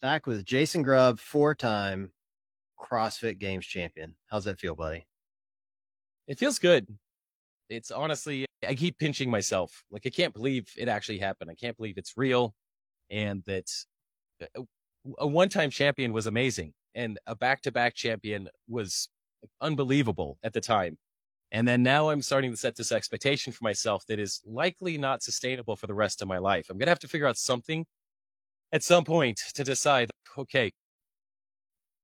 back with Jason Grubb, four time CrossFit Games champion. How's that feel, buddy? It feels good. It's honestly, I keep pinching myself. Like, I can't believe it actually happened. I can't believe it's real and that uh, a one time champion was amazing and a back to back champion was unbelievable at the time. And then now I'm starting to set this expectation for myself that is likely not sustainable for the rest of my life. I'm going to have to figure out something at some point to decide, okay,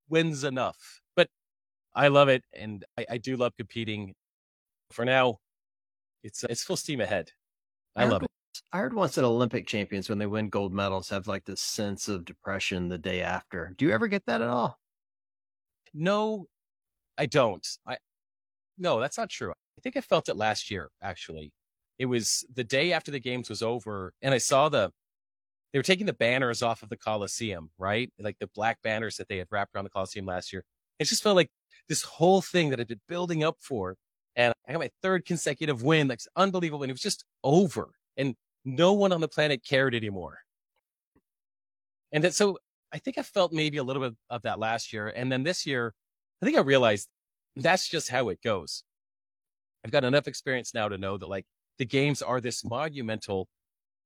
when's enough? But I love it. And I, I do love competing. For now, it's, it's full steam ahead. I, I love it. I heard once that Olympic champions, when they win gold medals, have like this sense of depression the day after. Do you ever get that at all? No, I don't. I, no, that's not true. I think I felt it last year, actually. It was the day after the games was over, and I saw the they were taking the banners off of the Coliseum, right? Like the black banners that they had wrapped around the Coliseum last year. It just felt like this whole thing that I'd been building up for. And I got my third consecutive win. That's unbelievable. And it was just over. And no one on the planet cared anymore. And that, so I think I felt maybe a little bit of that last year. And then this year, I think I realized that's just how it goes. I've got enough experience now to know that like the games are this monumental,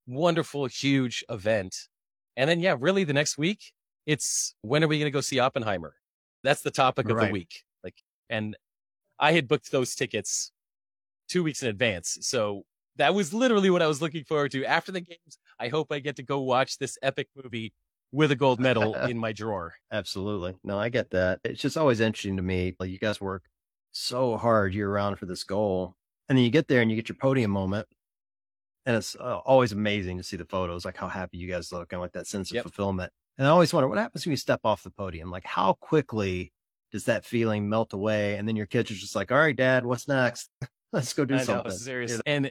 wonderful, huge event. And then, yeah, really the next week, it's when are we going to go see Oppenheimer? That's the topic of right. the week. Like, and I had booked those tickets two weeks in advance. So that was literally what I was looking forward to after the games. I hope I get to go watch this epic movie with a gold medal in my drawer. Absolutely. No, I get that. It's just always interesting to me. Like you guys work so hard year round for this goal. And then you get there and you get your podium moment. And it's uh, always amazing to see the photos, like how happy you guys look and like that sense of yep. fulfillment. And I always wonder what happens when you step off the podium? Like how quickly does that feeling melt away? And then your kids are just like, all right, dad, what's next? Let's go do I something. Know, seriously. And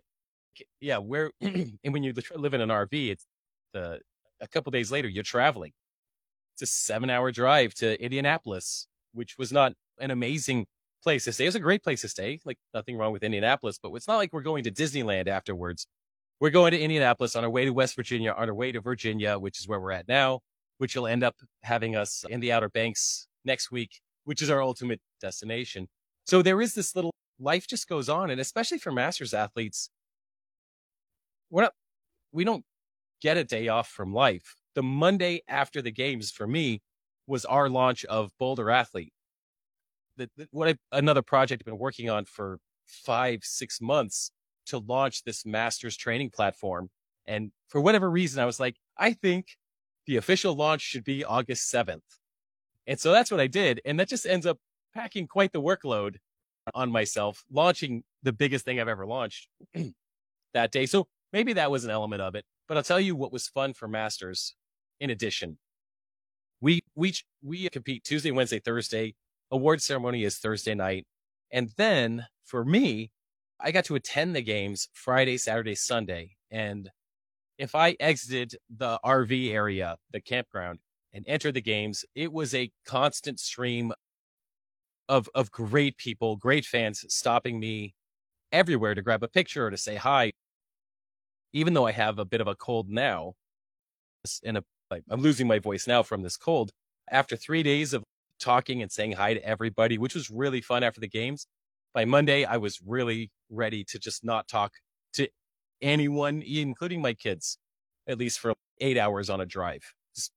yeah, where, and when you live in an RV, it's the, a couple days later, you're traveling. It's a seven hour drive to Indianapolis, which was not an amazing place to stay. It was a great place to stay. Like nothing wrong with Indianapolis, but it's not like we're going to Disneyland afterwards. We're going to Indianapolis on our way to West Virginia, on our way to Virginia, which is where we're at now, which will end up having us in the Outer Banks next week, which is our ultimate destination. So there is this little life just goes on. And especially for masters athletes, we're not, we don't get a day off from life. The Monday after the games for me was our launch of Boulder Athlete. The, the, what I, another project I've been working on for five, six months to launch this master's training platform. And for whatever reason, I was like, I think the official launch should be August 7th. And so that's what I did. And that just ends up packing quite the workload on myself, launching the biggest thing I've ever launched that day. So maybe that was an element of it. But I'll tell you what was fun for masters. In addition, we we we compete Tuesday, Wednesday, Thursday. Award ceremony is Thursday night, and then for me, I got to attend the games Friday, Saturday, Sunday, and if I exited the RV area, the campground, and entered the games, it was a constant stream of of great people, great fans stopping me everywhere to grab a picture or to say hi even though I have a bit of a cold now, and I'm losing my voice now from this cold. After three days of talking and saying hi to everybody, which was really fun after the games, by Monday I was really ready to just not talk to anyone, including my kids, at least for eight hours on a drive. Just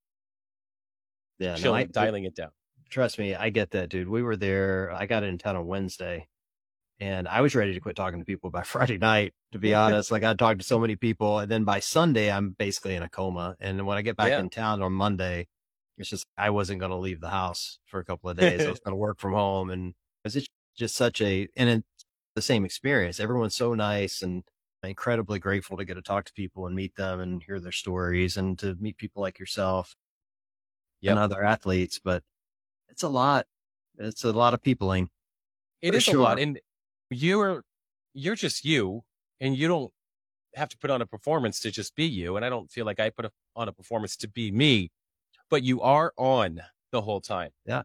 yeah, chilling, no, I, dialing it down. Trust me, I get that, dude. We were there. I got in town on Wednesday and I was ready to quit talking to people by Friday night, to be honest. like I talked to so many people. And then by Sunday, I'm basically in a coma. And when I get back yeah. in town on Monday, it's just, I wasn't going to leave the house for a couple of days. I was going to work from home. And it's just such a, and it's the same experience. Everyone's so nice and incredibly grateful to get to talk to people and meet them and hear their stories and to meet people like yourself yep. and other athletes. But it's a lot. It's a lot of peopling. It is sure. a lot. And you're you're just you and you don't have to put on a performance to just be you and i don't feel like i put on a performance to be me but you are on the whole time yeah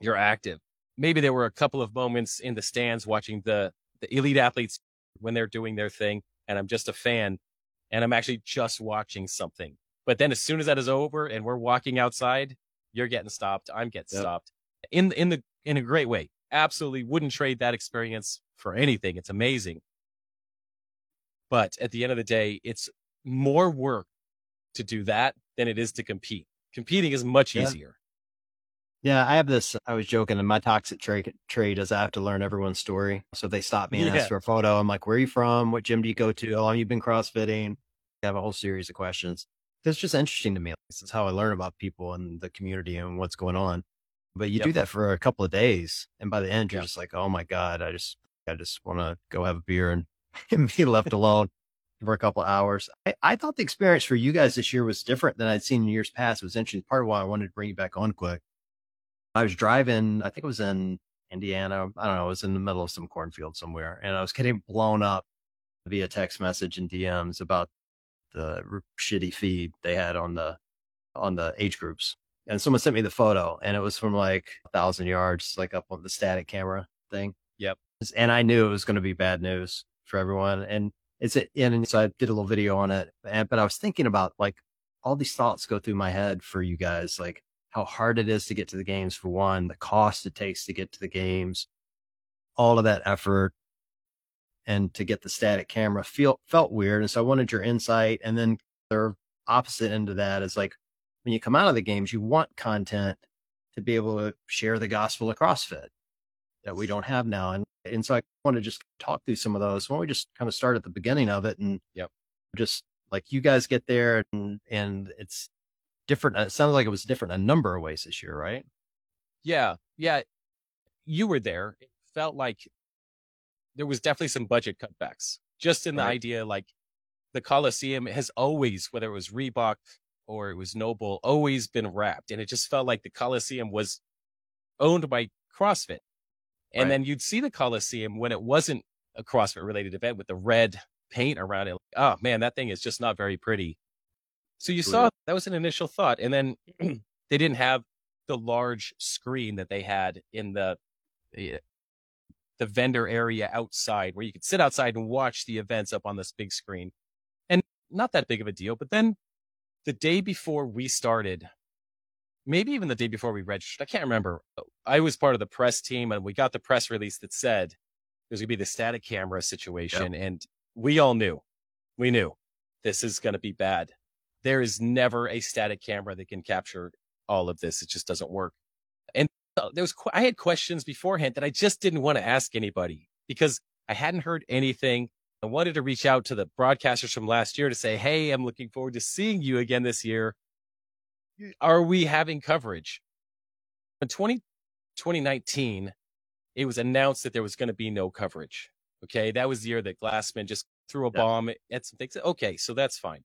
you're active maybe there were a couple of moments in the stands watching the the elite athletes when they're doing their thing and i'm just a fan and i'm actually just watching something But then as soon as that is over and we're walking outside, you're getting stopped. I'm getting yep. stopped in, in the, in a great way. Absolutely wouldn't trade that experience for anything. It's amazing. But at the end of the day, it's more work to do that than it is to compete. Competing is much yeah. easier. Yeah, I have this. I was joking, and my toxic trade trade is I have to learn everyone's story. So if they stop me and yeah. ask for a photo, I'm like, "Where are you from? What gym do you go to? How long you been CrossFitting?" I have a whole series of questions. It's just interesting to me. This is how I learn about people and the community and what's going on. But you yep. do that for a couple of days, and by the end, you're yep. just like, "Oh my god, I just, I just want to go have a beer and, and be left alone." for a couple of hours. I, I, thought the experience for you guys this year was different than I'd seen in years past. It was interesting. Part of why I wanted to bring you back on quick. I was driving, I think it was in Indiana. I don't know. It was in the middle of some cornfield somewhere. And I was getting blown up via text message and DMs about the shitty feed they had on the, on the age groups. And someone sent me the photo and it was from like a thousand yards, like up on the static camera thing. Yep. And I knew it was going to be bad news for everyone. And it's it and so I did a little video on it, and, but I was thinking about like all these thoughts go through my head for you guys, like how hard it is to get to the games for one, the cost it takes to get to the games, all of that effort, and to get the static camera feel felt weird. And so I wanted your insight. And then the opposite end of that is like when you come out of the games, you want content to be able to share the gospel of CrossFit that we don't have now. And and so I want to just talk through some of those. Why don't we just kind of start at the beginning of it and yep. just like you guys get there and and it's different. Uh, it sounds like it was different a number of ways this year, right? Yeah, yeah. You were there. It felt like there was definitely some budget cutbacks. Just in the idea, like the Coliseum has always, whether it was Reebok or it was NOBULL, always been wrapped, and it just felt like the Coliseum was owned by CrossFit. And right. then you'd see the Coliseum when it wasn't a CrossFit related event with the red paint around it. Like, Oh man, that thing is just not very pretty. So you saw that was an initial thought. And then they didn't have the large screen that they had in the, the, the vendor area outside where you could sit outside and watch the events up on this big screen. And not that big of a deal. But then the day before we started, maybe even the day before we registered. I can't remember. Uh, I was part of the press team and we got the press release that said there's going to be the static camera situation. Yep. And we all knew, we knew this is going to be bad. There is never a static camera that can capture all of this. It just doesn't work. And uh, there was, I had questions beforehand that I just didn't want to ask anybody because I hadn't heard anything. I wanted to reach out to the broadcasters from last year to say, Hey, I'm looking forward to seeing you again this year are we having coverage? In 20, 2019, it was announced that there was going to be no coverage. Okay. That was the year that Glassman just threw a yeah. bomb at some things. Okay. So that's fine.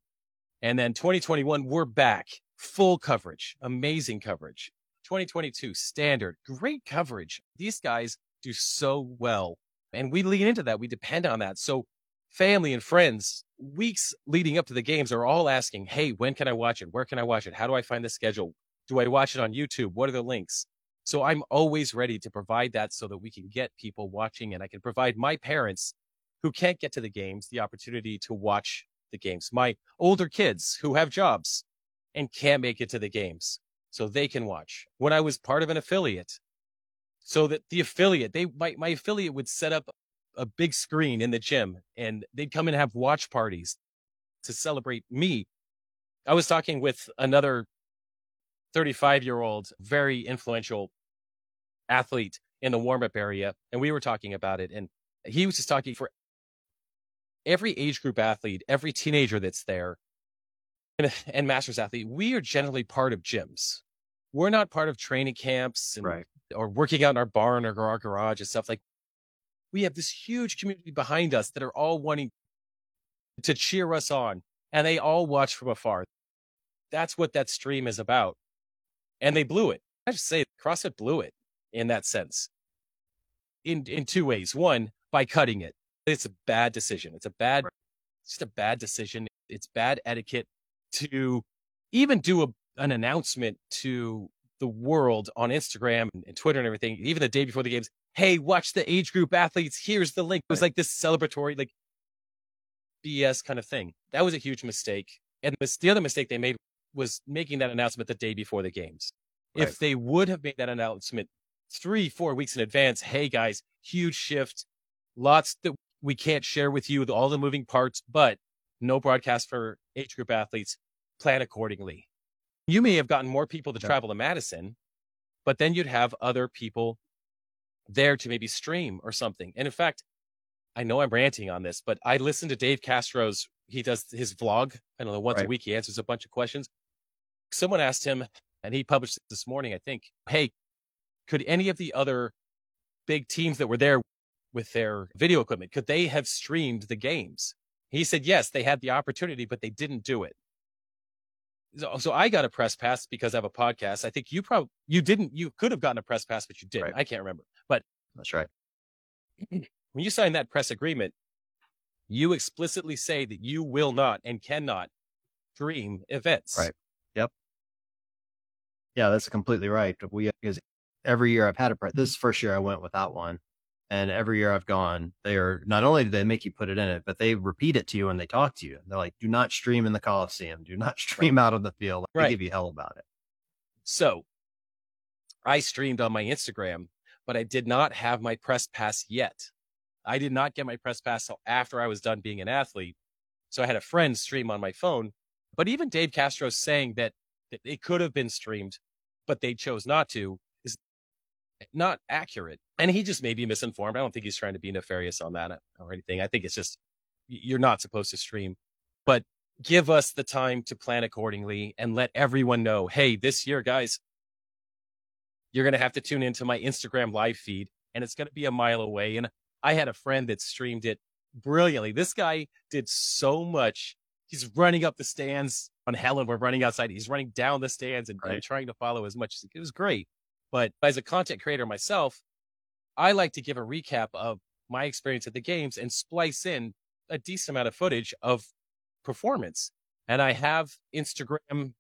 And then 2021, we're back. Full coverage. Amazing coverage. 2022, standard. Great coverage. These guys do so well. And we lean into that. We depend on that. So family and friends weeks leading up to the games are all asking, Hey, when can I watch it? Where can I watch it? How do I find the schedule? Do I watch it on YouTube? What are the links? So I'm always ready to provide that so that we can get people watching and I can provide my parents who can't get to the games the opportunity to watch the games. My older kids who have jobs and can't make it to the games so they can watch. When I was part of an affiliate, so that the affiliate, they my, my affiliate would set up a big screen in the gym and they'd come and have watch parties to celebrate me. I was talking with another 35 year old, very influential athlete in the warm up area, and we were talking about it. And he was just talking for every age group athlete, every teenager that's there, and, and masters athlete, we are generally part of gyms. We're not part of training camps and, right. or working out in our barn or our garage and stuff like we have this huge community behind us that are all wanting to cheer us on and they all watch from afar. That's what that stream is about. And they blew it. I just say CrossFit blew it in that sense. In in two ways. One, by cutting it. It's a bad decision. It's a bad it's just a bad decision. It's bad etiquette to even do a, an announcement to the world on Instagram and, and Twitter and everything, even the day before the games hey, watch the age group athletes. Here's the link. It was like this celebratory, like BS kind of thing. That was a huge mistake. And this, the other mistake they made was making that announcement the day before the games. Right. If they would have made that announcement three, four weeks in advance, hey guys, huge shift, lots that we can't share with you, all the moving parts, but no broadcast for age group athletes, plan accordingly. You may have gotten more people to Yeah. travel to Madison, but then you'd have other people there to maybe stream or something. And in fact, I know I'm ranting on this, but I listened to Dave Castro's, he does his vlog. I don't know, once a week, he answers a bunch of questions. Someone asked him, and he published this morning, I think, hey, could any of the other big teams that were there with their video equipment, could they have streamed the games? He said, yes, they had the opportunity, but they didn't do it. So, so I got a press pass because I have a podcast. I think you probably, you didn't, you could have gotten a press pass, but you didn't. Right. I can't remember. But That's right. when you sign that press agreement, you explicitly say that you will not and cannot stream events. Right. Yep. Yeah, that's completely right. We because every year I've had a press. This first year I went without one, and every year I've gone, they are not only do they make you put it in it, but they repeat it to you when they talk to you. They're like, "Do not stream in the Coliseum. Do not stream out on the field." They Right. give you hell about it. So I streamed on my Instagram, but I did not have my press pass yet. I did not get my press pass till after I was done being an athlete. So I had a friend stream on my phone. But even Dave Castro saying that, that it could have been streamed, but they chose not to not accurate. And he just may be misinformed. I don't think he's trying to be nefarious on that uh, or anything. I think it's just you're not supposed to stream, but give us the time to plan accordingly and let everyone know, hey, this year, guys, you're going to have to tune into my Instagram live feed and it's going to be a mile away. And I had a friend that streamed it brilliantly. This guy did so much. He's running up the stands on Helen. We're running outside. He's running down the stands and, and trying to follow as much as it was great. But as a content creator myself, I like to give a recap of my experience at the games and splice in a decent amount of footage of performance. And I have Instagram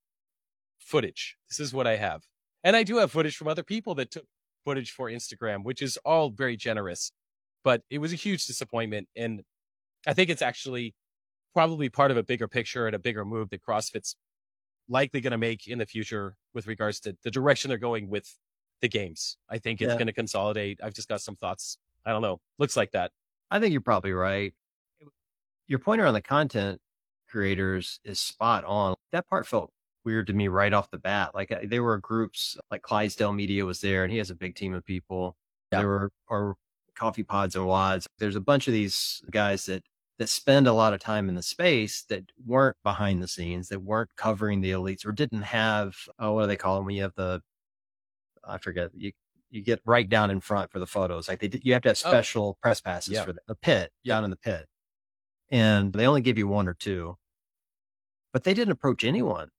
footage. This is what I have. And I do have footage from other people that took footage for Instagram, which is all very generous. But it was a huge disappointment. And I think it's actually probably part of a bigger picture and a bigger move that CrossFit's likely going to make in the future with regards to the direction they're going with the games. I think it's Yeah. going to consolidate. I've just got some thoughts. I don't know. Looks like that. I think you're probably right. Your pointer on the content creators is spot on. That part felt weird to me right off the bat. Like uh, there were groups like Clydesdale Media was there and he has a big team of people. Yeah. There were or Coffee Pods and WODs. There's a bunch of these guys that that spend a lot of time in the space that weren't behind the scenes, that weren't covering the elites or didn't have oh what do they call them when you have the I forget you you get right down in front for the photos. Like they did, you have to have Oh. special press passes Yeah. for the, the pit Yeah. down in the pit. And they only give you one or two, but they didn't approach anyone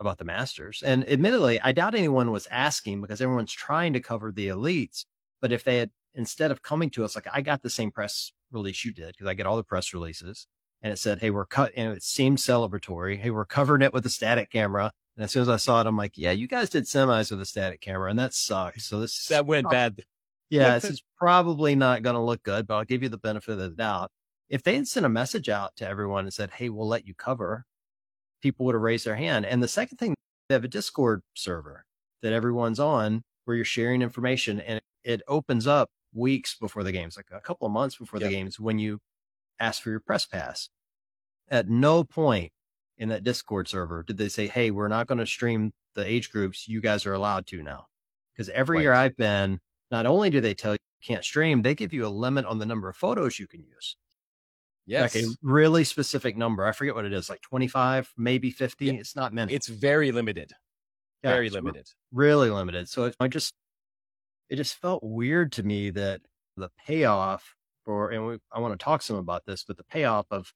about the masters. And admittedly, I doubt anyone was asking because everyone's trying to cover the elites. But if they had, instead of coming to us, like I got the same press release you did, because I get all the press releases and it said, Hey, we're cut. And it seemed celebratory. Hey, we're covering it with a static camera. And as soon as I saw it, I'm like, yeah, you guys did semis with a static camera and that sucks. So this is That went bad. yeah, this is probably not going to look good, but I'll give you the benefit of the doubt. If they had sent a message out to everyone and said, Hey, we'll let you cover, people would have raised their hand. And the second thing, they have a Discord server that everyone's on where you're sharing information and it opens up weeks before the games, like a couple of months before Yep. the games when you ask for your press pass. At no point in that Discord server did they say, Hey, we're not going to stream the age groups. You guys are allowed to now. Because every year I've been, not only do they tell you you can't stream, they give you a limit on the number of photos you can use. Yes. Like a really specific number. I forget what it is, like 25, maybe 50. Yeah. It's not many. It's very limited. Yeah, very limited. really limited. So it, I just, it just felt weird to me that the payoff for, and we, I want to talk some about this, but the payoff of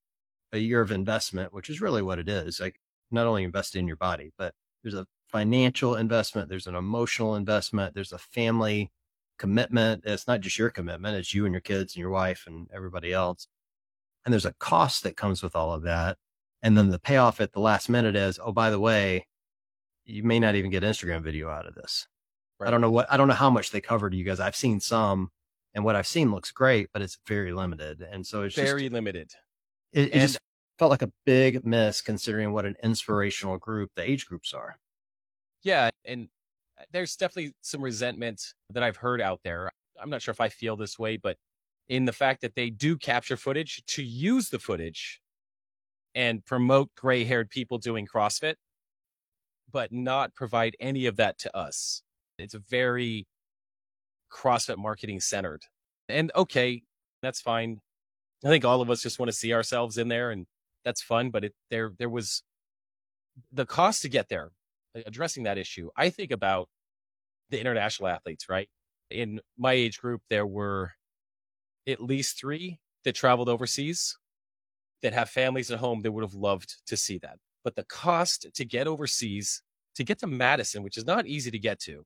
a year of investment, which is really what it is, like not only invested in your body, but there's a financial investment, there's an emotional investment, there's a family commitment. It's not just your commitment, it's you and your kids and your wife and everybody else. And there's a cost that comes with all of that. And then the payoff at the last minute is, oh, by the way, you may not even get Instagram video out of this. I don't know what, I don't know how much they covered you guys. I've seen some and what I've seen looks great, but it's very limited. And so it's just, Very limited. It, it just felt like a big miss considering what an inspirational group the age groups are. Yeah. And uh, there's definitely some resentment that I've heard out there. I'm not sure if I feel this way, but in the fact that they do capture footage to use the footage and promote gray haired people doing CrossFit, but not provide any of that to us. It's very CrossFit marketing centered. And okay, that's fine. I think all of us just want to see ourselves in there and that's fun, but it, there, there was the cost to get there, addressing that issue. I think about the international athletes, right? In my age group, there were at least three that traveled overseas that have families at home that would have loved to see that. But the cost to get overseas, to get to Madison, which is not easy to get to,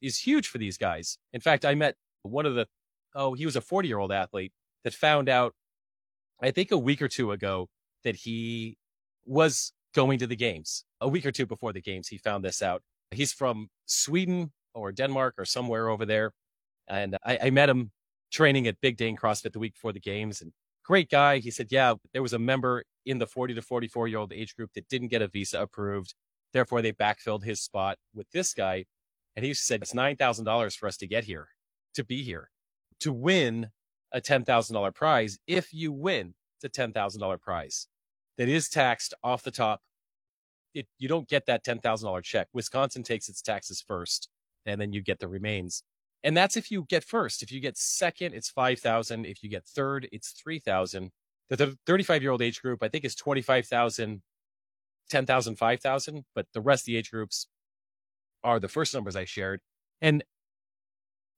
is huge for these guys. In fact, I met one of the, oh, he was a 40 year old athlete that found out, I think a week or two ago, that he was going to the games. A week or two before the games, he found this out. He's from Sweden or Denmark or somewhere over there. And I, I met him training at Big Dane CrossFit the week before the games and great guy. He said, yeah, there was a member in the 40 to 44 year old age group that didn't get a visa approved. Therefore, they backfilled his spot with this guy. And he said, it's $9,000 for us to get here, to be here, to win a $10,000 prize. If you win, it's a $10,000 prize that is taxed off the top. It, you don't get that $10,000 check. Wisconsin takes its taxes first and then you get the remains. And that's if you get first. If you get second, it's 5,000. If you get third, it's 3,000. The 35 year old age group, I think is 25,000, 10,000, 5,000, but the rest of the age groups are the first numbers I shared. And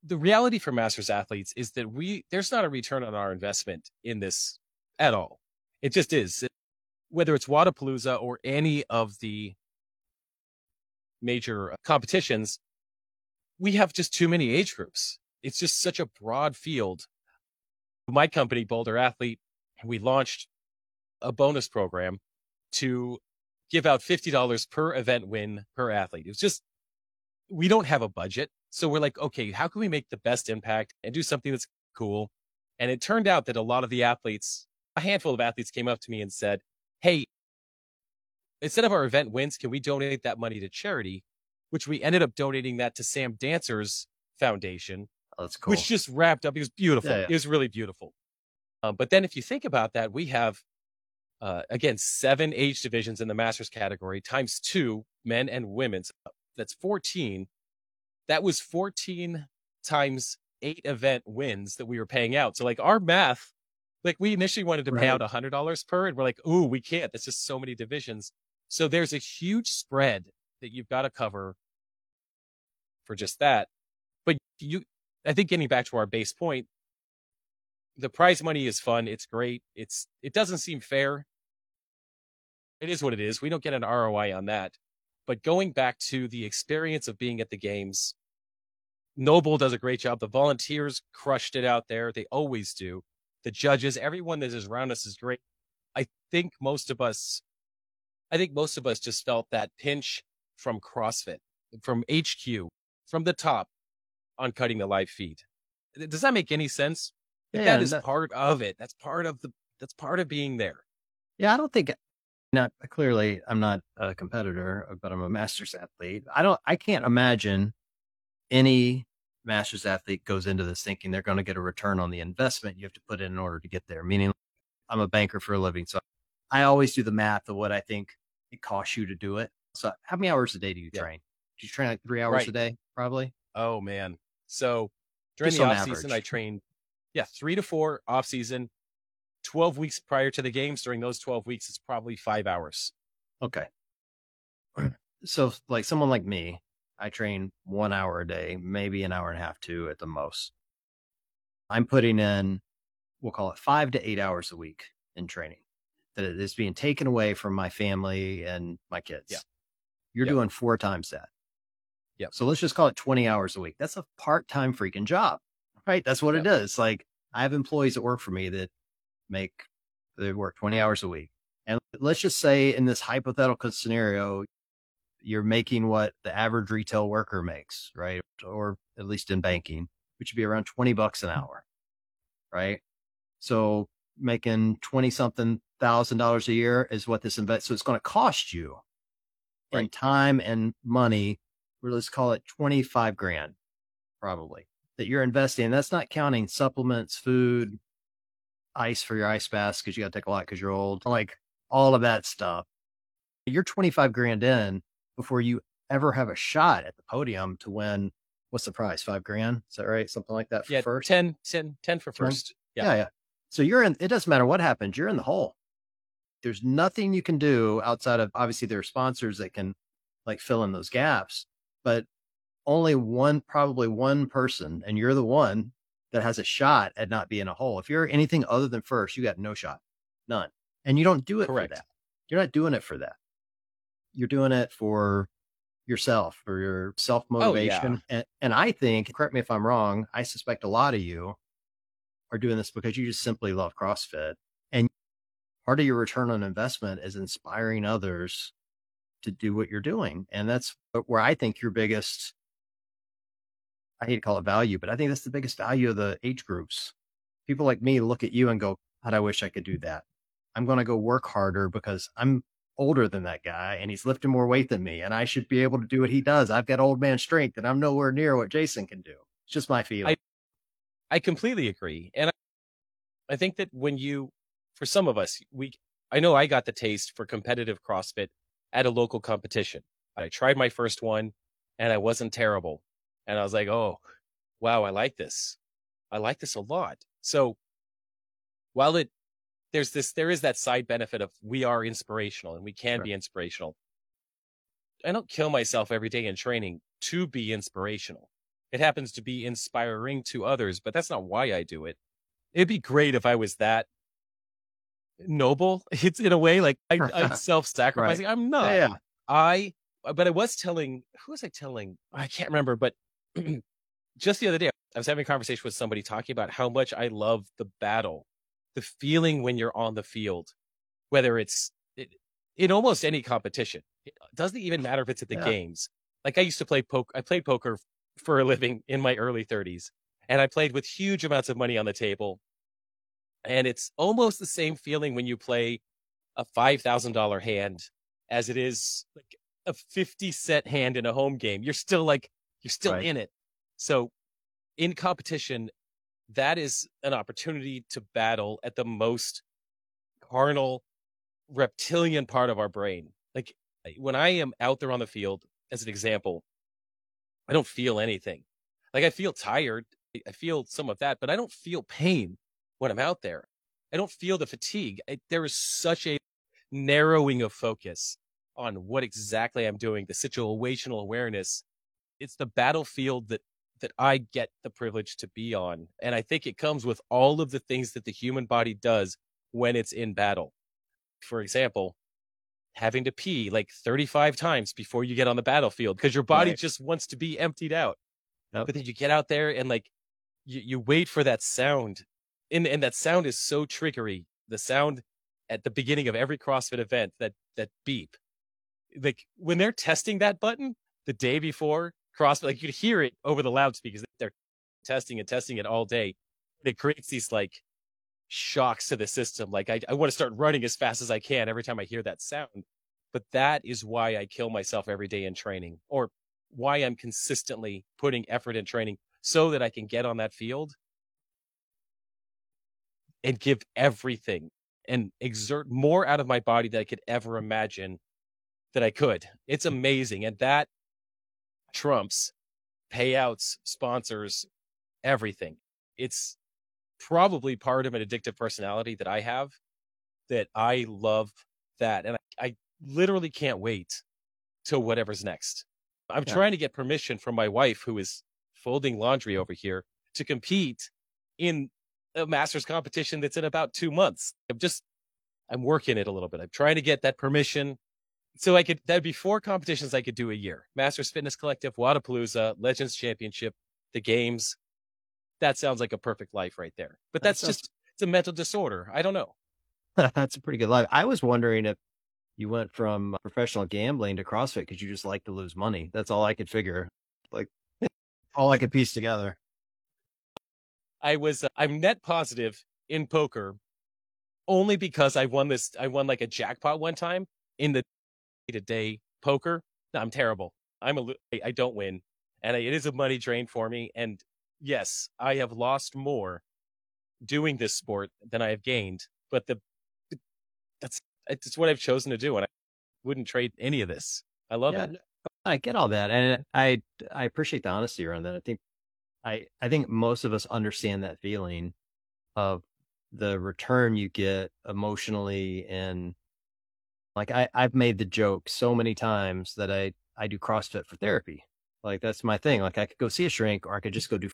the reality for masters athletes is that we, there's not a return on our investment in this at all. It just is. Whether it's Wodapalooza or any of the major uh, competitions, we have just too many age groups. It's just such a broad field. My company, Boulder Athlete, we launched a bonus program to give out $50 per event win per athlete. It's just, we don't have a budget. So we're like, okay, how can we make the best impact and do something that's cool? And it turned out that a lot of the athletes, a handful of athletes came up to me and said, Hey, instead of our event wins, can we donate that money to charity? which we ended up donating that to Sam Dancer's foundation. Oh, that's cool. Which just wrapped up. It was beautiful. Yeah, yeah. It was really beautiful. Um, but then if you think about that, we have, uh, again, seven age divisions in the masters category times two men and women's. That's 14. That was 14 times eight event wins that we were paying out. So like our math, like we initially wanted to pay right. out $100 per and we're like, ooh, we can't. That's just so many divisions. So there's a huge spread that you've got to cover for just that. But you, I think getting back to our base point, the prize money is fun. It's great. It's, it doesn't seem fair. It is what it is. We don't get an ROI on that. But going back to the experience of being at the games, NOBULL does a great job. The volunteers crushed it out there. They always do. The judges, everyone that is around us is great. I think most of us, I think most of us just felt that pinch from CrossFit, from HQ, from the top on cutting the live feed. Does that make any sense? Yeah, that is that, part of it. That's part of the, that's part of being there. Yeah. I don't think, not uh, clearly, I'm not a competitor, uh, but I'm a master's athlete. I don't, I can't imagine any master's athlete goes into this thinking they're going to get a return on the investment you have to put in in order to get there. Meaning, I'm a banker for a living. So I always do the math of what I think it costs you to do it. So how many hours a day do you yeah. train? Do you train like three hours right. a day, probably? Oh man. So during Just the off average. season, I trained, yeah, three to four off season, 12 weeks prior to the games. During those 12 weeks, it's probably five hours. Okay. So like someone like me, I train one hour a day, maybe an hour and a half, two at the most. I'm putting in, we'll call it five to eight hours a week in training that is being taken away from my family and my kids. Yeah. You're yep. doing four times that. Yeah. So let's just call it 20 hours a week. That's a part time freaking job, right? That's what yep. it is. Like I have employees that work for me that make, they work 20 hours a week. And let's just say in this hypothetical scenario, you're making what the average retail worker makes, right? Or at least in banking, which would be around 20 bucks an hour, right? So making 20 something thousand dollars a year is what this invest. So it's going to cost you right. in time and money. Let's call it twenty five grand, probably that you're investing. That's not counting supplements, food, ice for your ice baths because you got to take a lot because you're old, like all of that stuff. You're 25 grand in before you ever have a shot at the podium to win. What's the prize? Five grand? Is that right? Something like that for yeah, first? 10, 10, 10 for first. 10? Yeah. yeah, yeah. So you're in, it doesn't matter what happens, you're in the hole. There's nothing you can do outside of obviously there are sponsors that can like fill in those gaps, but only one, probably one person, and you're the one that has a shot at not being a hole. If you're anything other than first, you got no shot, none. And you don't do it Correct. for that. You're not doing it for that. You're doing it for yourself, for your self motivation. Oh, yeah. and, and I think, correct me if I'm wrong, I suspect a lot of you are doing this because you just simply love CrossFit. And part of your return on investment is inspiring others to do what you're doing. And that's where I think your biggest I hate to call it value, but I think that's the biggest value of the age groups. People like me look at you and go, God, I wish I could do that. I'm going to go work harder because I'm older than that guy and he's lifting more weight than me and I should be able to do what he does. I've got old man strength and I'm nowhere near what Jason can do. It's just my feeling. I, I completely agree. And I, I think that when you, for some of us, we, I know I got the taste for competitive CrossFit at a local competition. I tried my first one and I wasn't terrible. And I was like, oh, wow, I like this. I like this a lot. So while it, there's this, there is that side benefit of we are inspirational and we can be inspirational. I don't kill myself every day in training to be inspirational. It happens to be inspiring to others, but that's not why I do it. It'd be great if I was that noble. It's in a way like I, am self-sacrificing. Right. I'm not. Yeah. I, but I was telling, who was I telling? I can't remember, but just the other day, I was having a conversation with somebody talking about how much I love the battle, the feeling when you're on the field, whether it's in almost any competition. It uh, doesn't even matter if it's at the yeah. games. Like I used to play poker. I played poker for a living in my early 30s, and I played with huge amounts of money on the table. And it's almost the same feeling when you play a $5,000 hand as it is like a 50 cent hand in a home game. You're still like, you're still right. in it. So in competition, that is an opportunity to battle at the most carnal, reptilian part of our brain. Like when I am out there on the field, as an example, I don't feel anything. Like I feel tired. I feel some of that, but I don't feel pain when I'm out there. I don't feel the fatigue. I, there is such a narrowing of focus on what exactly I'm doing, the situational awareness it's the battlefield that that I get the privilege to be on. And I think it comes with all of the things that the human body does when it's in battle. For example, having to pee like 35 times before you get on the battlefield because your body right. just wants to be emptied out. But then you get out there and like you, you wait for that sound. And, and that sound is so triggery. The sound at the beginning of every CrossFit event, that, that beep. Like when they're testing that button the day before, cross, like you could hear it over the loudspeakers. They're testing and testing it all day. It creates these like shocks to the system. Like I, I want to start running as fast as I can every time I hear that sound. But that is why I kill myself every day in training or why I'm consistently putting effort in training so that I can get on that field and give everything and exert more out of my body than I could ever imagine that I could. It's mm. amazing. And that trumps payouts, sponsors, everything. It's probably part of an addictive personality that I have that I love that. And I, I literally can't wait till whatever's next. I'm yeah. trying to get permission from my wife, who is folding laundry over here, to compete in a master's competition that's in about two months. I'm just, I'm working it a little bit. I'm trying to get that permission so I could that'd be four competitions I could do a year: Masters Fitness Collective, Wodapalooza, Legends Championship, the games. That sounds like a perfect life right there. But that's that just it's a mental disorder. I don't know. that's a pretty good life. I was wondering if you went from professional gambling to CrossFit because you just like to lose money. That's all I could figure. Like all I could piece together. I was uh, I'm net positive in poker only because I won this. I won like a jackpot one time in the to day poker. No, I'm terrible. I'm a. I don't win, and it is a money drain for me. And yes, I have lost more doing this sport than I have gained. But the that's it's what I've chosen to do, and I wouldn't trade any of this. I love yeah, it. I get all that, and I I appreciate the honesty around that. I think I I think most of us understand that feeling of the return you get emotionally and like I I've made the joke so many times that I I do CrossFit for therapy. Like that's my thing. Like I could go see a shrink or I could just go do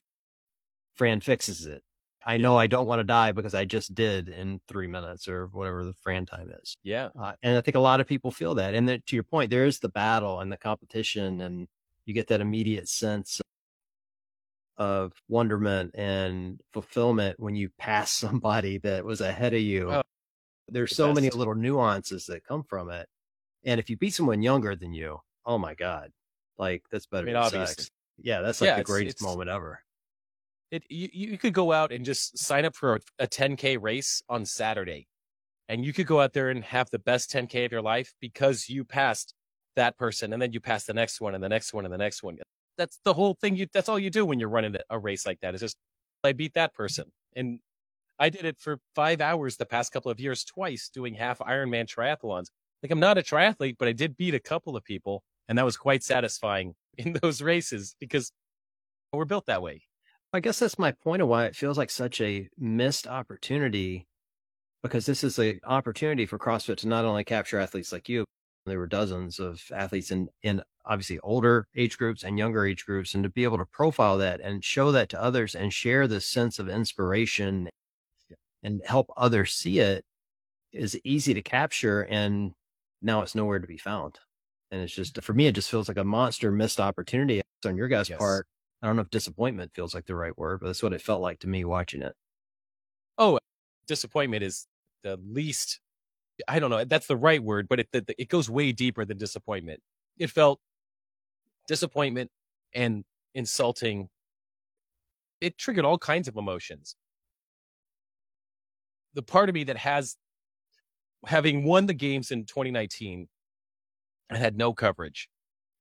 Fran fixes it. I know I don't want to die because I just did in three minutes or whatever the Fran time is. Yeah. Uh, and I think a lot of people feel that. And then, to your point, there is the battle and the competition, and you get that immediate sense of wonderment and fulfillment when you pass somebody that was ahead of you. Oh, There's the so best. many little nuances that come from it. And if you beat someone younger than you, oh my God, like that's better I mean, than sex. Yeah, that's like yeah, the greatest it's, moment ever it you, you could go out and just sign up for a, a 10k race on Saturday, and you could go out there and have the best 10k of your life because you passed that person, and then you pass the next one, and the next one, and the next one. That's the whole thing. You that's all you do when you're running a race like that. Is just I beat that person, and I did it for five hours the past couple of years, twice doing half Ironman triathlons. Like I'm not a triathlete, but I did beat a couple of people, and that was quite satisfying in those races because we're built that way. I guess that's my point of why it feels like such a missed opportunity because this is an opportunity for CrossFit to not only capture athletes like you, there were dozens of athletes in, in obviously older age groups and younger age groups, and to be able to profile that and show that to others and share this sense of inspiration and help others see it is easy to capture. And now it's nowhere to be found. And it's mm. just, for me, it just feels like a monster missed opportunity on your guys' yes. part I don't know if disappointment feels like the right word, but that's what it felt like to me watching it. Oh, disappointment is the least. I don't know. That's the right word, but it it goes way deeper than disappointment. It felt disappointment and insulting. It triggered all kinds of emotions. The part of me that has, having won the games in 2019, I had no coverage.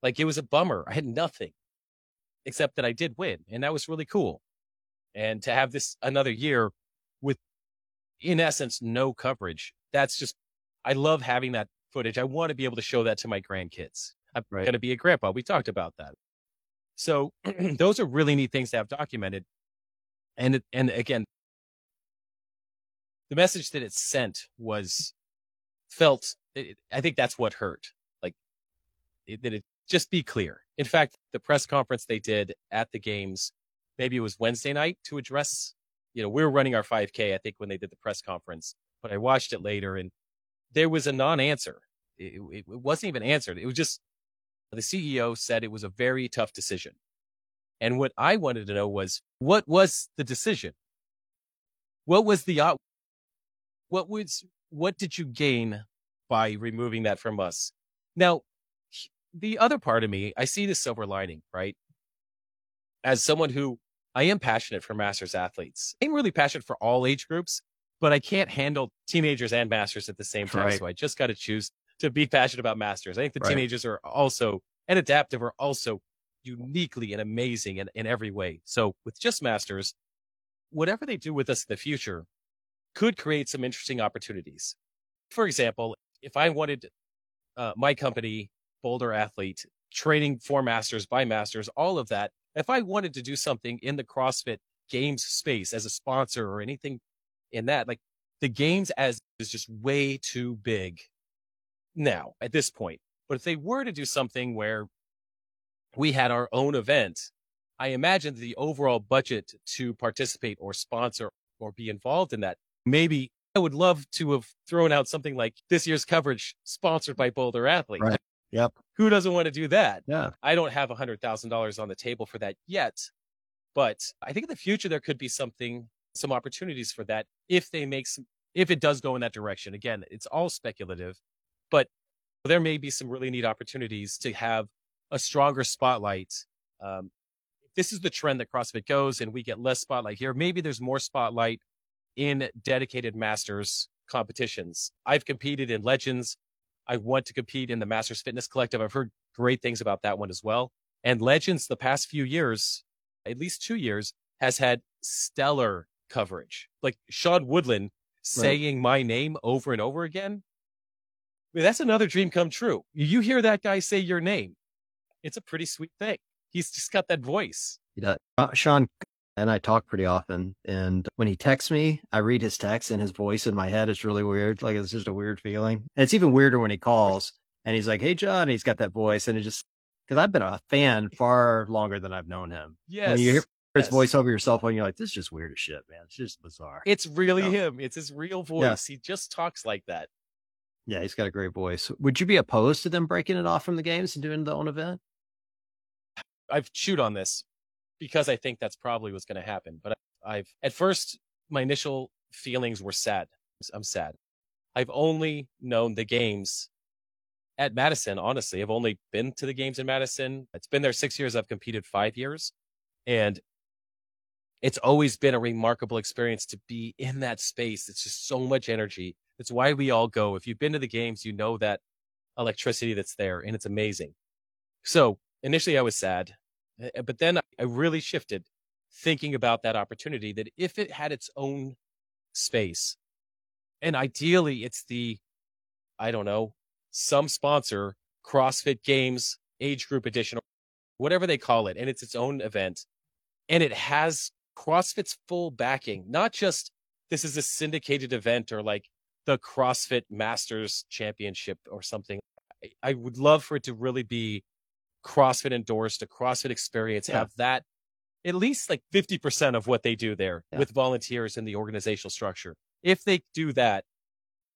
Like it was a bummer. I had nothing except that I did win. And that was really cool. And to have this another year with, in essence, no coverage, that's just, I love having that footage. I want to be able to show that to my grandkids. I'm right. going to be a grandpa. We talked about that. So those are really neat things to have documented. And, and again, the message that it sent was felt, it, I think that's what hurt. Like it, that it just be clear. In fact, the press conference they did at the games, maybe it was Wednesday night to address, you know, we were running our 5K, I think, when they did the press conference, but I watched it later and there was a non answer. It, it, it wasn't even answered. It was just the CEO said it was a very tough decision. And what I wanted to know was what was the decision? What was the, what was, what did you gain by removing that from us? Now, the other part of me, I see the silver lining, right? As someone who I am passionate for masters athletes, I'm really passionate for all age groups, but I can't handle teenagers and masters at the same time. Right. So I just got to choose to be passionate about masters. I think the right. teenagers are also and adaptive are also uniquely and amazing in, in every way. So with just masters, whatever they do with us in the future could create some interesting opportunities. For example, if I wanted uh, my company Boulder athlete, training for masters by masters, all of that. If I wanted to do something in the CrossFit games space as a sponsor or anything in that, like the games as is just way too big now at this point. But if they were to do something where we had our own event, I imagine the overall budget to participate or sponsor or be involved in that, maybe I would love to have thrown out something like this year's coverage sponsored by Boulder Athlete. Right. Yep. Who doesn't want to do that? Yeah. I don't have a hundred thousand dollars on the table for that yet, but I think in the future there could be something, some opportunities for that if they make some, if it does go in that direction. Again, it's all speculative, but there may be some really neat opportunities to have a stronger spotlight. Um, this is the trend that CrossFit goes and we get less spotlight here. Maybe there's more spotlight in dedicated masters competitions. I've competed in Legends. I want to compete in the Masters Fitness Collective. I've heard great things about that one as well. And Legends, the past few years, at least two years, has had stellar coverage. Like Sean Woodland right. saying my name over and over again. I mean, that's another dream come true. You hear that guy say your name. It's a pretty sweet thing. He's just got that voice. Yeah. Uh, Sean and I talk pretty often. And when he texts me, I read his text and his voice in my head is really weird. Like it's just a weird feeling. And it's even weirder when he calls and he's like, Hey, John, he's got that voice. And it just, cause I've been a fan far longer than I've known him. Yes. When you hear his yes. voice over your cell phone, you're like, this is just weird as shit, man. It's just bizarre. It's really so, him. It's his real voice. Yeah. He just talks like that. Yeah, he's got a great voice. Would you be opposed to them breaking it off from the games and doing the own event? I've chewed on this because I think that's probably what's going to happen. But I've, at first, my initial feelings were sad. I'm sad. I've only known the games at Madison, honestly. I've only been to the games in Madison. It's been there six years. I've competed five years. And it's always been a remarkable experience to be in that space. It's just so much energy. It's why we all go. If you've been to the games, you know that electricity that's there and it's amazing. So initially I was sad, but then I really shifted thinking about that opportunity that if it had its own space and ideally it's the, I don't know, some sponsor, CrossFit Games age group edition, whatever they call it. And it's its own event and it has CrossFit's full backing, not just this is a syndicated event or like the CrossFit Masters Championship or something. I would love for it to really be CrossFit endorsed, a CrossFit experience, yeah. have that at least like 50% of what they do there yeah. with volunteers in the organizational structure. If they do that,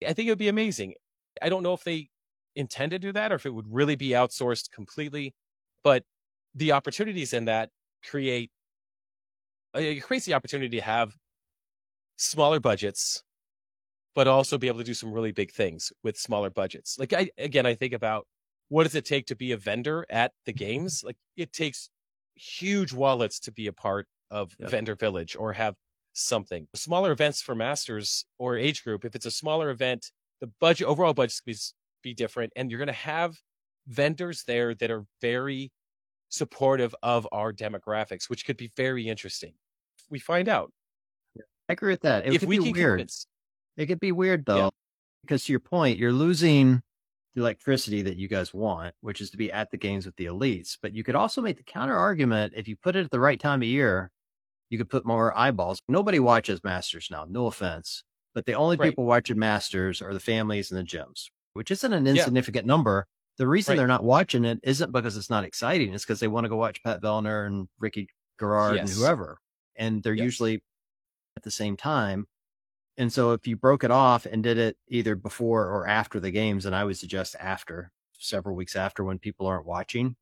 I think it would be amazing. I don't know if they intend to do that or if it would really be outsourced completely, but the opportunities in that create it creates the opportunity to have smaller budgets, but also be able to do some really big things with smaller budgets. Like I again, I think about what does it take to be a vendor at the games? Like it takes huge wallets to be a part of yeah. vendor village or have something. Smaller events for masters or age group, if it's a smaller event, the budget overall budget be, be different and you're going to have vendors there that are very supportive of our demographics, which could be very interesting. We find out. I agree with that. It if could we be weird. Convince... It could be weird though, yeah. because to your point, you're losing the electricity that you guys want, which is to be at the games with the elites. But you could also make the counter argument if you put it at the right time of year, you could put more eyeballs. Nobody watches Masters now, no offense, but the only right. people watching Masters are the families and the gyms, which isn't an insignificant yeah. number. The reason right. they're not watching it isn't because it's not exciting. It's because they want to go watch Pat Vellner and Ricky Garard yes. and whoever. And they're yes. usually at the same time. And so if you broke it off and did it either before or after the games, and I would suggest after, several weeks after when people aren't watching,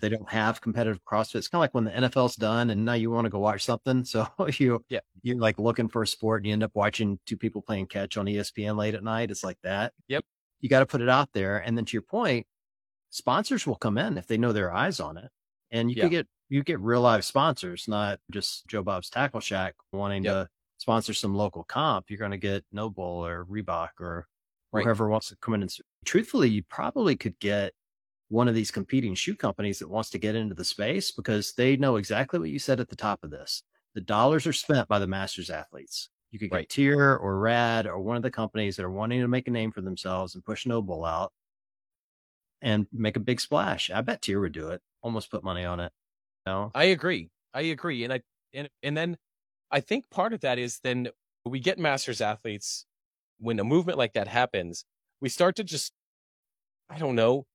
they don't have competitive CrossFit. It's kind of like when the NFL's done and now you want to go watch something. So you, yeah. you're like looking for a sport and you end up watching two people playing catch on ESPN late at night. It's like that. Yep. You got to put it out there. And then to your point, sponsors will come in if they know their eyes on it. And you yeah. can get, you get real live sponsors, not just Joe Bob's Tackle Shack wanting yep. to sponsor some local comp, you're going to get NOBULL or Reebok or right. whoever wants to come in and truthfully, you probably could get one of these competing shoe companies that wants to get into the space because they know exactly what you said at the top of this. The dollars are spent by the masters athletes. You could get right. TYR or Rad or one of the companies that are wanting to make a name for themselves and push NOBULL out and make a big splash. I bet TYR would do it. Almost put money on it. No, I agree. I agree. And I and and then I think part of that is then we get masters athletes when a movement like that happens, we start to just, I don't know,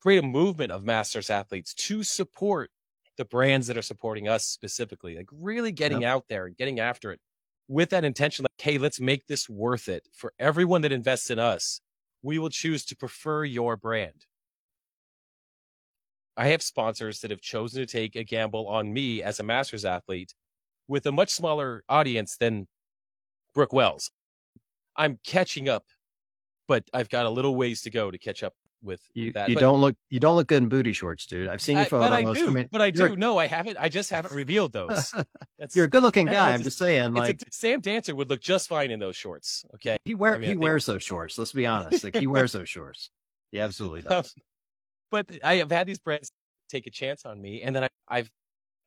create a movement of masters athletes to support the brands that are supporting us specifically, like really getting yep. out there and getting after it with that intention, like, hey, let's make this worth it for everyone that invests in us. We will choose to prefer your brand. I have sponsors that have chosen to take a gamble on me as a masters athlete with a much smaller audience than Brooke Wells. I'm catching up, but I've got a little ways to go to catch up with You, that. you But- don't look you don't look good in booty shorts, dude. I've seen your I, photos. but I do. mean, but I do. No, I haven't. I just haven't revealed those. You're a good looking guy. I'm just saying, like a, Sam Dancer would look just fine in those shorts. Okay. he wear I mean, he wears those shorts. Let's be honest. Like he wears those shorts. He absolutely um, does. but I have had these brands take a chance on me, and then I, I've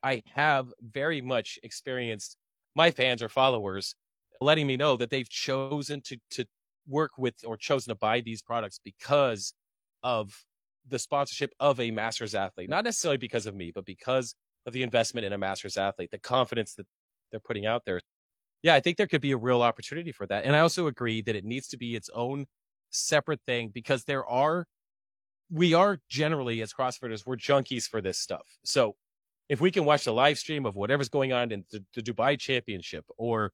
I have very much experienced my fans or followers letting me know that they've chosen to to work with or chosen to buy these products because of the sponsorship of a masters athlete, not necessarily because of me, but because of the investment in a masters athlete, the confidence that they're putting out there. Yeah, I think there could be a real opportunity for that. And I also agree that it needs to be its own separate thing because there are we are generally as CrossFitters, we're junkies for this stuff. So if we can watch the live stream of whatever's going on in the, the Dubai Championship, or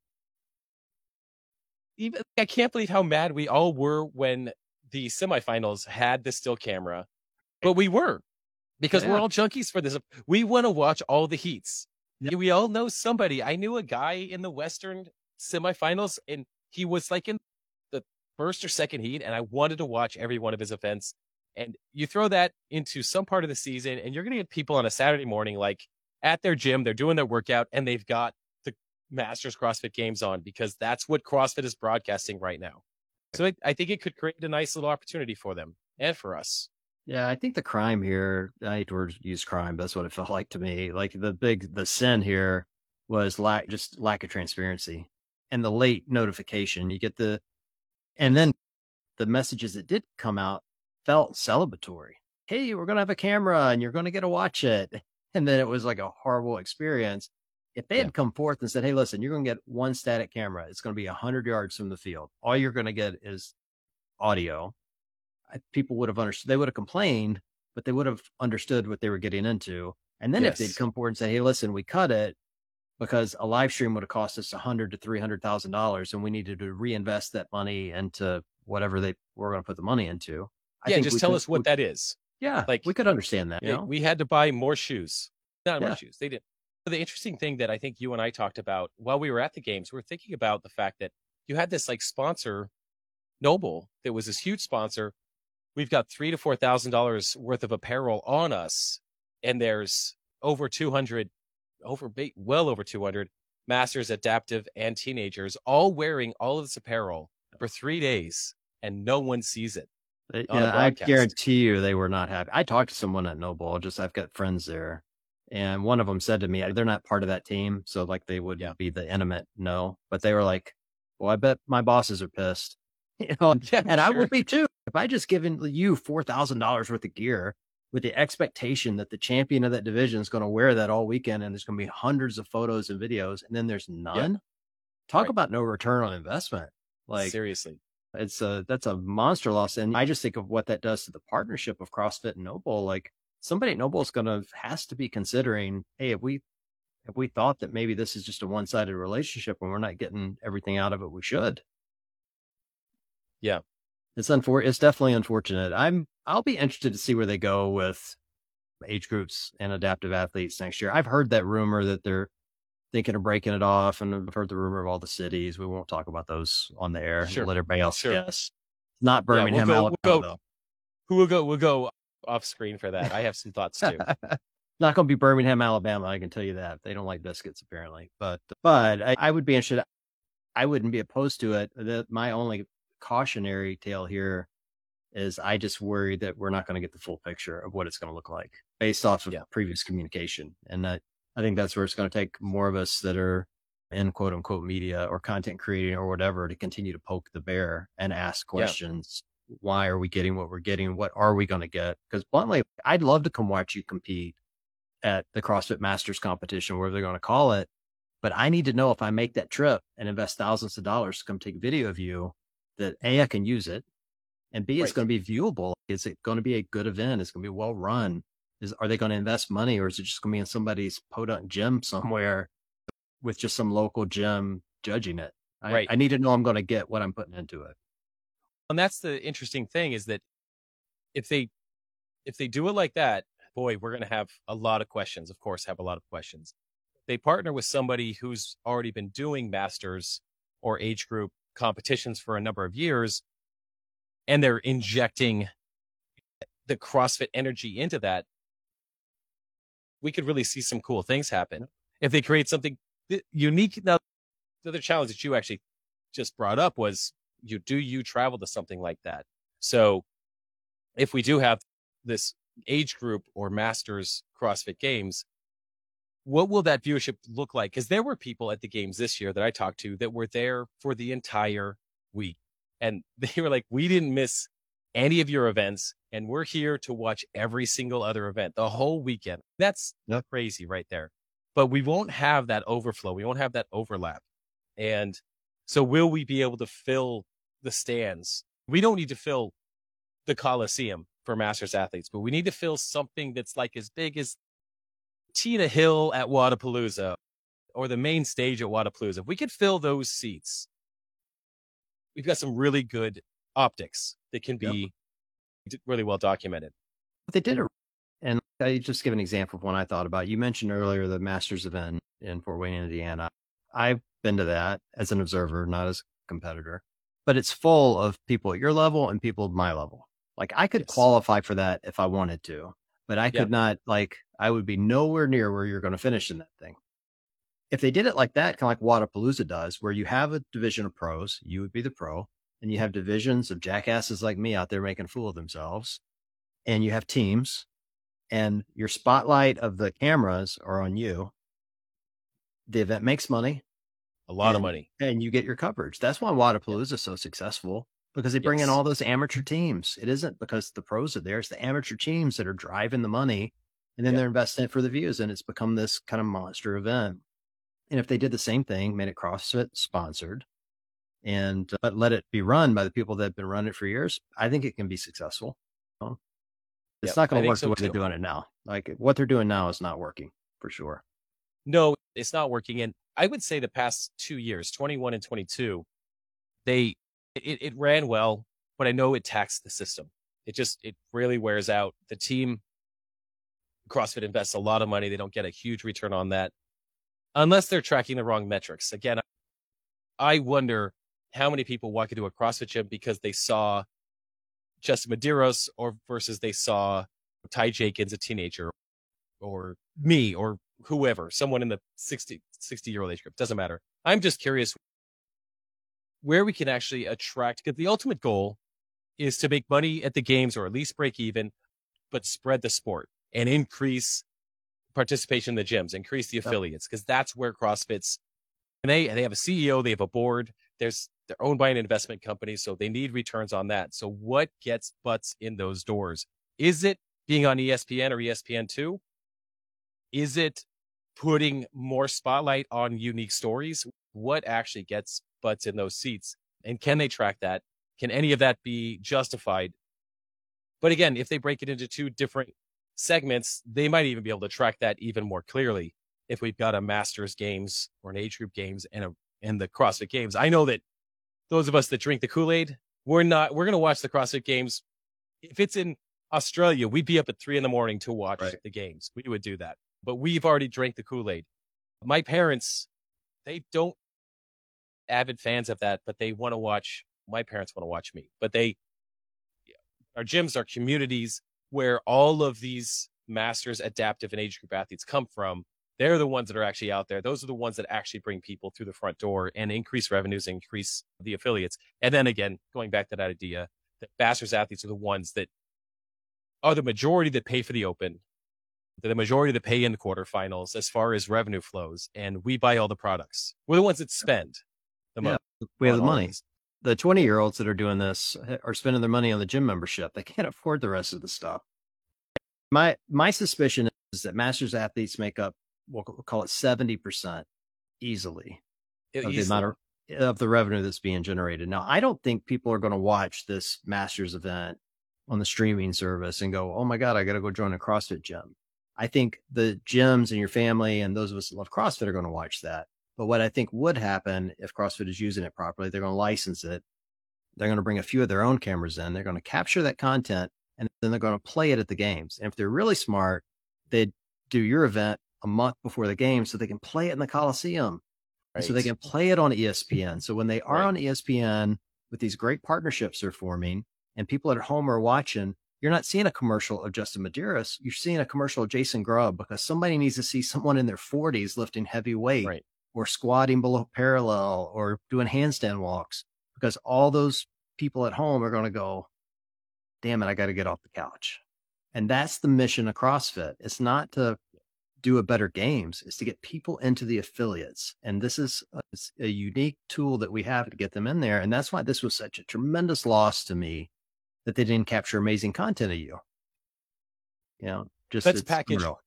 even I can't believe how mad we all were when the semifinals had the still camera, but we were because we're all junkies for this. We want to watch all the heats. Yeah. We all know somebody. I knew a guy in the Western semifinals, and he was like in the first or second heat, and I wanted to watch every one of his events. And you throw that into some part of the season, and you're going to get people on a Saturday morning, like at their gym, they're doing their workout, and they've got the Masters CrossFit Games on because that's what CrossFit is broadcasting right now. So I, I think it could create a nice little opportunity for them and for us. Yeah, I think the crime here, I hate to use crime, that's what it felt like to me. Like the big, the sin here was lack, just lack of transparency and the late notification. You get the, and then the messages that did come out felt celebratory. Hey, we're going to have a camera and you're going to get to watch it. And then it was like a horrible experience. If they Yeah. had come forth and said, Hey, listen, you're going to get one static camera. It's going to be a hundred yards from the field. All you're going to get is audio. I, people would have understood. They would have complained, but they would have understood what they were getting into. And then if they'd come forward and say, "Hey, listen, we cut it because a live stream would have cost us a hundred to three hundred thousand dollars, and we needed to reinvest that money into whatever they were going to put the money into." I yeah, just tell could- us what we- that is. Yeah, like, we could understand that. Know? we had to buy more shoes. Not Yeah. more shoes. They did. The interesting thing that I think you and I talked about while we were at the games, we were thinking about the fact that you had this like sponsor, NOBULL, that was this huge sponsor. We've got three to four thousand dollars worth of apparel on us, and there's over two hundred, over well over two hundred masters, adaptive, and teenagers all wearing all of this apparel for three days, and no one sees it. They- oh, yeah, I guarantee you they were not happy. I talked to someone at NOBULL, just I've got friends there. And one of them said to me, they're not part of that team. So like they would Yeah. be the intimate no, but they were like, well, I bet my bosses are pissed. You know, Yeah, and I would be too. If I just given you $4,000 worth of gear with the expectation that the champion of that division is going to wear that all weekend and there's going to be hundreds of photos and videos and then there's none. Talk Right. about no return on investment. Like seriously. It's a that's a monster loss and i just think of what that does to the partnership of crossfit and NOBULL like somebody at NOBULL is gonna has to be considering hey if we if we thought that maybe this is just a one-sided relationship and we're not getting everything out of it we should. Yeah. it's unfor it's definitely unfortunate. I'm i'll be interested to see where they go with age groups and adaptive athletes next year. I've heard that rumor that they're thinking of breaking it off and i've heard the rumor of all the cities we won't talk about those on the air Sure. let everybody else Sure. guess not we'll birmingham go- we'll alabama go- Who will go? We'll go off screen for that. I have some thoughts too. not going to be Birmingham, Alabama. I can tell you that they don't like biscuits apparently, but but I, I would be interested. I wouldn't be opposed to it. The, my only cautionary tale here is I just worry that we're not going to get the full picture of what it's going to look like based off of Yeah. previous communication, and I, I think that's where it's going to take more of us that are in quote unquote media or content creating or whatever to continue to poke the bear and ask Yeah. questions. Why are we getting what we're getting? What are we going to get? Because bluntly, I'd love to come watch you compete at the CrossFit Masters competition, wherever they're going to call it. But I need to know if I make that trip and invest thousands of dollars to come take video of you, that A, I can use it, and B, it's going to be viewable. Is it going to be a good event? It's going to be well run. Is are they going to invest money, or is it just going to be in somebody's podunk gym somewhere with just some local gym judging it? I, Right. I need to know I'm going to get what I'm putting into it. and that's the interesting thing is that if they if they do it like that boy we're going to have a lot of questions of course have a lot of questions they partner with somebody who's already been doing masters or age group competitions for a number of years and they're injecting the CrossFit energy into that, we could really see some cool things happen if they create something unique. Now, the other challenge that you actually just brought up was you do you travel to something like that? So if we do have this age group or masters CrossFit games, what will that viewership look like? Because there were people at the games this year that I talked to that were there for the entire week. And they were like, we didn't miss any of your events. And we're here to watch every single other event the whole weekend. That's yep. crazy right there. But we won't have that overflow. We won't have that overlap. And so will we be able to fill the stands? We don't need to fill the Coliseum for masters athletes, but we need to fill something that's like as big as Tina Hill at Wodapalooza or the main stage at Wodapalooza. If we could fill those seats, we've got some really good optics that can be yep. really well documented. But they did it. And I just give an example of one I thought about. You mentioned earlier the Masters event in Fort Wayne, Indiana. I've been to that as an observer, not as a competitor, but it's full of people at your level and people at my level. Like I could yes. qualify for that if I wanted to, but I could not like I would be nowhere near where you're going to finish in that thing. If they did it like that, kind of like Wodapalooza does, where you have a division of pros, you would be the pro, and you have divisions of jackasses like me out there making a fool of themselves, and you have teams, and your spotlight of the cameras are on you. The event makes money, a lot and, of money, and you get your coverage. That's why Wodapalooza is so successful because they bring yes. in all those amateur teams. It isn't because the pros are there; it's the amateur teams that are driving the money and then they're investing it for the views and it's become this kind of monster event and if they did the same thing made it crossfit sponsored and uh, but let it be run by the people that have been running it for years i think it can be successful um, it's yep, not going to work so the way too. they're doing it now like what they're doing now is not working for sure no it's not working and i would say the past two years 21 and 22 they it, it ran well but i know it taxed the system it just it really wears out the team CrossFit invests a lot of money. They don't get a huge return on that unless they're tracking the wrong metrics. Again, I wonder how many people walk into a CrossFit gym because they saw Justin Medeiros or versus they saw Ty Jenkins, a teenager, or me or whoever, someone in the 60, 60 year old age group. Doesn't matter. I'm just curious where we can actually attract because the ultimate goal is to make money at the games or at least break even, but spread the sport and increase participation in the gyms, increase the affiliates, because that's where CrossFit's and they they have a CEO, they have a board. There's they're owned by an investment company, so they need returns on that. So what gets butts in those doors? Is it being on ESPN or ESPN two? Is it putting more spotlight on unique stories? What actually gets butts in those seats? And can they track that? Can any of that be justified? But again, if they break it into two different segments, they might even be able to track that even more clearly if we've got a masters games or an age group games and a and the CrossFit games. I know that those of us that drink the Kool-Aid, we're not we're gonna watch the CrossFit games. If it's in Australia, we'd be up at three in the morning to watch right. the games. We would do that. But we've already drank the Kool-Aid. My parents, they don't avid fans of that, but they want to watch my parents want to watch me. But they our gyms are communities where all of these masters adaptive and age group athletes come from they're the ones that are actually out there. Those are the ones that actually bring people through the front door and increase revenues increase the affiliates. And then again going back to that idea that masters athletes are the ones that are the majority that pay for the open. The majority that pay in the quarterfinals as far as revenue flows and we buy all the products. We're the ones that spend the yeah, we have the money. the 20 year olds that are doing this eh, are spending their money on the gym membership. They can't afford the rest of the stuff. My my suspicion is that masters athletes make up we'll call it 70% easily of the amount of, of the revenue that's being generated. Now, I don't think people are going to watch this masters event on the streaming service and go, "Oh my god, I got to go join a CrossFit gym." I think the gyms and your family and those of us that love CrossFit are going to watch that. But what I think would happen if CrossFit is using it properly, they're going to license it. They're going to bring a few of their own cameras in. They're going to capture that content and then they're going to play it at the games. And if they're really smart, they'd do your event a month before the game so they can play it in the Coliseum. Right. So they can play it on ESPN. So when they are right. on ESPN with these great partnerships they're forming and people at home are watching, you're not seeing a commercial of Justin Medeiros. You're seeing a commercial of Jason Grubb because somebody needs to see someone in their 40s lifting heavy weight Right. or squatting below parallel or doing handstand walks because all those people at home are going to go, damn it, I got to get off the couch. And that's the mission of CrossFit. It's not to do a better games, is to get people into the affiliates. And this is uh, a, a unique tool that we have to get them in there. And that's why this was such a tremendous loss to me that they didn't capture amazing content of you. You know, just Let's package unreal.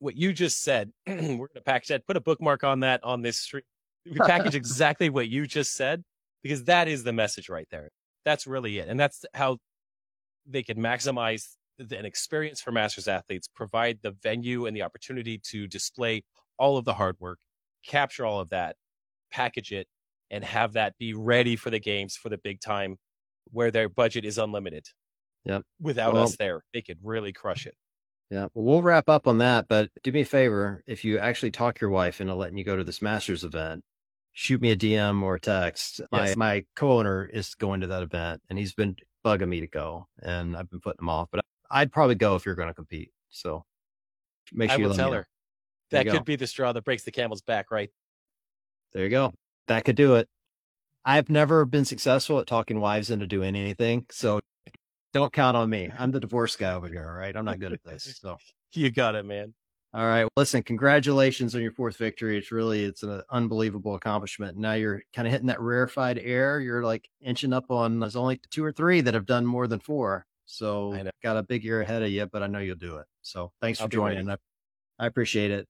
What you just said, we're going to package that, put a bookmark on that on this stream. We package exactly what you just said because that is the message right there. That's really it. And that's how they can maximize an experience for masters athletes, provide the venue and the opportunity to display all of the hard work, capture all of that, package it, and have that be ready for the games for the big time where their budget is unlimited. Yep. Without Well- us there, they could really crush it. Yeah, well, we'll wrap up on that. But do me a favor, if you actually talk your wife into letting you go to this Masters event, shoot me a DM or a text. Yes. My my co-owner is going to that event, and he's been bugging me to go, and I've been putting him off. But I'd probably go if you're going to compete. So make I sure you will let tell her. That could be the straw that breaks the camel's back, right? There you go. That could do it. I've never been successful at talking wives into doing anything, so don't count on me. I'm the divorce guy over here. All right, I'm not good at this. So. You got it, man. All right. Well, listen, congratulations on your fourth victory. It's really, it's an unbelievable accomplishment. Now you're kind of hitting that rarefied air. You're like inching up on, there's only two or three that have done more than four. So I got a big year ahead of you, but I know you'll do it. So thanks I'll for joining. I, I appreciate it.